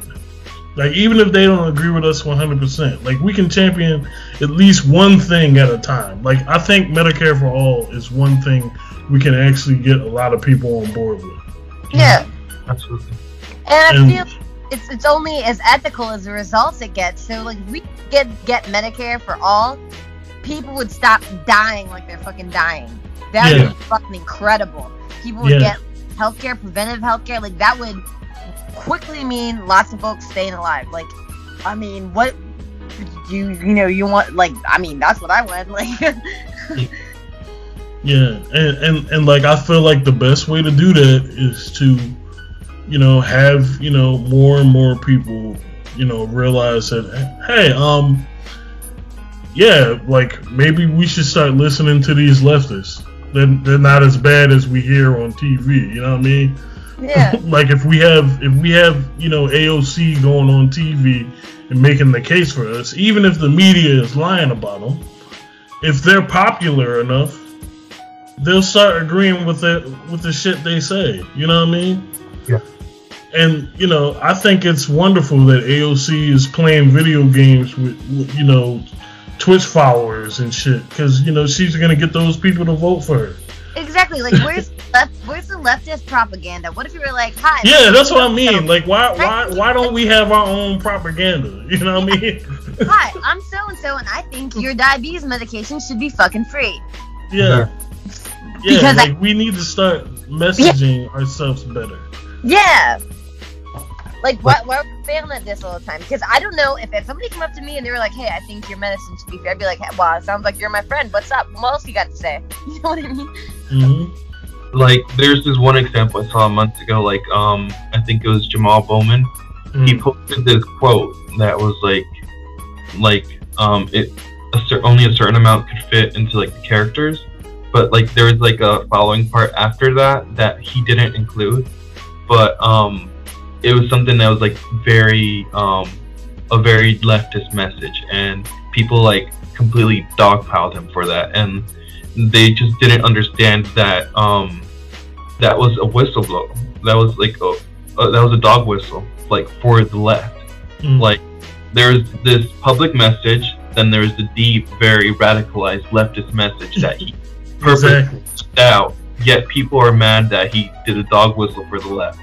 Like even if they don't agree with us 100%, like we can champion at least one thing at a time. Like I think Medicare for all is one thing we can actually get a lot of people on board with. Yeah. Absolutely. And I feel it's it's only as ethical as the results it gets. So like we get get Medicare for all, people would stop dying like they're fucking dying. That would be fucking incredible. People would Yeah. get healthcare, preventive healthcare, like that would quickly mean lots of folks staying alive. Like, I mean, what you you know you want? Like, I mean, that's what I want. (laughs) Like, Yeah, and, and and like I feel like the best way to do that is to, you know, have you know more and more people, you know, realize that hey, um, yeah, like maybe we should start listening to these leftists. They're, they're not as bad as we hear on TV. You know what I mean? yeah, (laughs) like if we have if we have you know AOC going on TV and making the case for us, even if the media is lying about them, if they're popular enough, they'll start agreeing with it with the shit they say. You know what I mean? Yeah. And you know, I think it's wonderful that AOC is playing video games with, with you know Twitch followers and shit because you know she's gonna get those people to vote for her. exactly. Like, where's (laughs) left? Where's the leftist propaganda? What if you were like, hi? Yeah, that's what I mean. Like, why, why, why don't we have our own propaganda? (laughs) You know what I mean? Hi, I'm so and so, and I think your diabetes medication should be fucking free. Yeah, yeah. Because I- we need to start messaging ourselves better. Yeah. Like, why, why are we failing at this all the time? Because I don't know if, if somebody came up to me and they were like, hey, I think your medicine should be free, I'd be like, hey, wow, it sounds like you're my friend. What's up? What else you got to say? (laughs) You know what I mean? hmm Like there's this one example I saw a month ago. Like um, I think it was Jamal Bowman. He posted this quote that was like, like um, it a cer- only a certain amount could fit into like the characters, but like there was like a following part after that that he didn't include, but um, it was something that was like very um, a very leftist message, and people like completely dogpiled him for that, and they just didn't understand that um, that was a whistleblower. That was like a, uh, that was a dog whistle, like for the left. Mm. Like there's this public message, then there's the deep, very radicalized leftist message that he (laughs) purposely Exactly. out. Yet people are mad that he did a dog whistle for the left.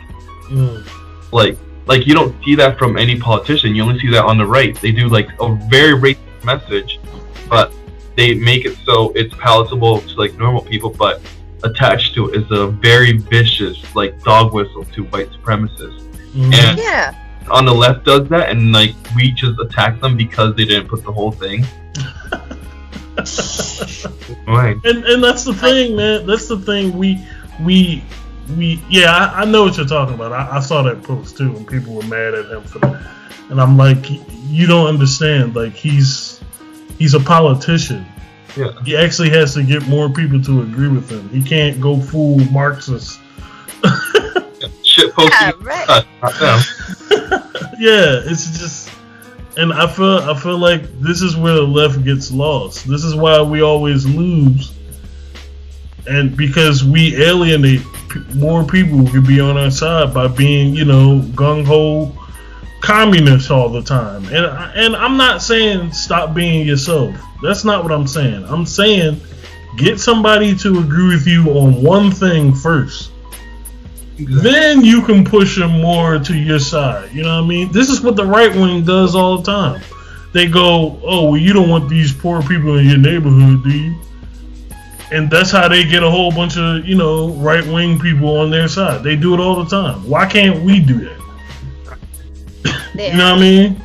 Mm. Like, like you don't see that from any politician. You only see that on the right. They do like a very racist message, but they make it so it's palatable to like normal people, but attached to it is a very vicious like dog whistle to white supremacists. Mhm. And Yeah. on the left does that, and like we just attack them because they didn't put the whole thing. (laughs) Right. and and that's the thing, man. That's the thing. We we we yeah. I, I know what you're talking about. I, I saw that post too, and people were mad at him for that. And I'm like, you don't understand. Like he's he's a politician. Yeah. He actually has to get more people to agree with him. He can't go full Marxist. (laughs) Shit posting. Yeah, right. Uh, (laughs) yeah, it's just, and I feel I feel like this is where the left gets lost. This is why we always lose, and because we alienate more people who could be on our side by being, you know, gung ho communists all the time. And and I'm not saying stop being yourself. That's not what I'm saying. I'm saying get somebody to agree with you on one thing first then you can push them more to your side. You know what I mean? This is what the right wing does all the time. They go, "Oh, well, you don't want these poor people in your neighborhood, do you?" And that's how they get a whole bunch of you know right wing people on their side. They do it all the time. Why can't we do that? (laughs) You know what I mean?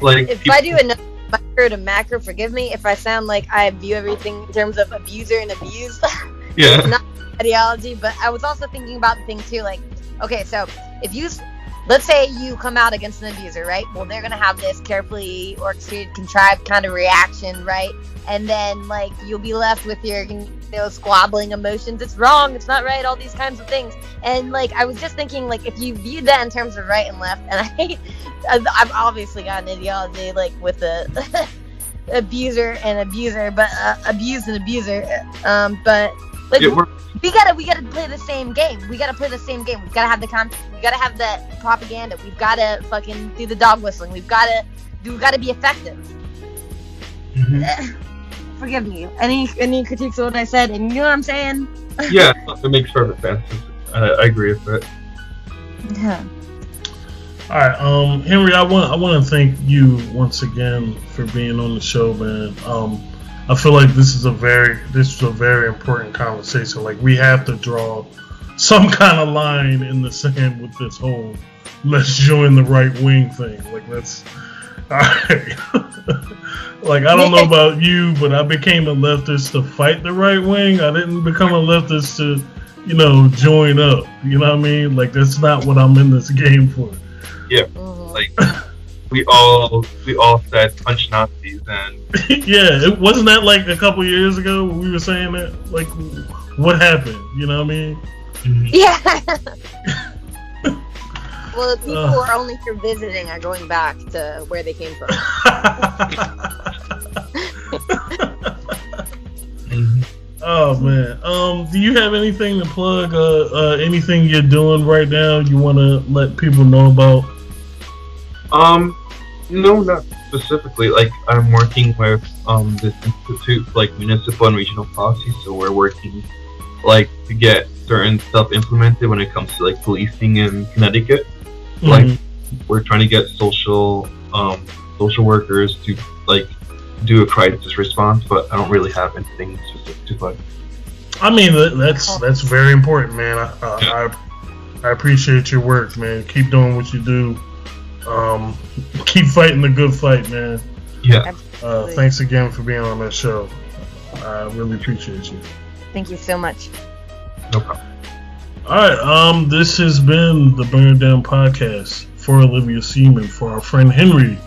Like If people- I do another micro to macro, forgive me if I sound like I view everything in terms of abuser and abused (laughs) yeah. Not ideology. But I was also thinking about the thing too, like, okay, so if you, s- let's say you come out against an abuser, right? Well, they're gonna have this carefully orchestrated, contrived kind of reaction, right? And then like you'll be left with your, you know, squabbling emotions. It's wrong. It's not right. All these kinds of things. And like I was just thinking, like if you viewed that in terms of right and left, and (laughs) I, I've obviously got an ideology like with the (laughs) abuser and abuser, but uh, abuse and abuser. Um, but like Yeah, we're- gotta we gotta play the same game. We gotta play the same game. We've gotta have the con. We gotta have the propaganda. We've gotta fucking do the dog whistling. We've gotta we've gotta be effective. Mhm. Forgive me. Any any critiques of what I said? And you know what I'm saying? yeah, it makes perfect sense. I, I agree with it. Yeah. All right, um, Henry, I want I want to thank you once again for being on the show, man. Um, I feel like this is a very this is a very important conversation. Like we have to draw some kind of line in the sand with this whole let's join the right wing thing. Like let's (laughs) all right. like I don't know about you, but I became a leftist to fight the right wing. I didn't become a leftist to, you know, join up. You know what I mean? Like that's not what I'm in this game for. Yeah. Mm-hmm. Like we all we all said punch Nazis and (laughs) yeah, it wasn't that like a couple years ago when we were saying that. Like, what happened? You know what I mean? (laughs) Yeah. well, the people Ugh. who are only here visiting are going back to where they came from. (laughs) oh man. Um, do you have anything to plug? Uh, uh, anything you're doing right now? You want to let people know about? Um, no, not specifically. Like I'm working with um this institute, for, like municipal and regional policy. So we're working like to get certain stuff implemented when it comes to like policing in Connecticut. Like Mhm. we're trying to get social um social workers to like do a crisis response, but I don't really have anything specific to plug. I mean, that's that's very important, man. I, uh, I I appreciate your work, man. Keep doing what you do. Um, keep fighting the good fight, man. Yeah. Uh, thanks again for being on that show. I really appreciate you. Thank you so much. No problem. All right, um, this has been the Burn Down podcast for Olivia Seaman, for our friend Henry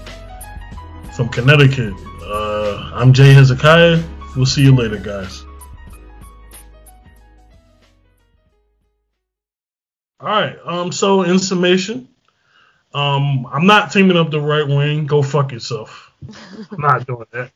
from Connecticut. Uh, I'm Jay Hezekiah. We'll see you later, guys. All right, um, so in summation, Um, I'm not teaming up the right wing. Go fuck yourself. I'm not doing that.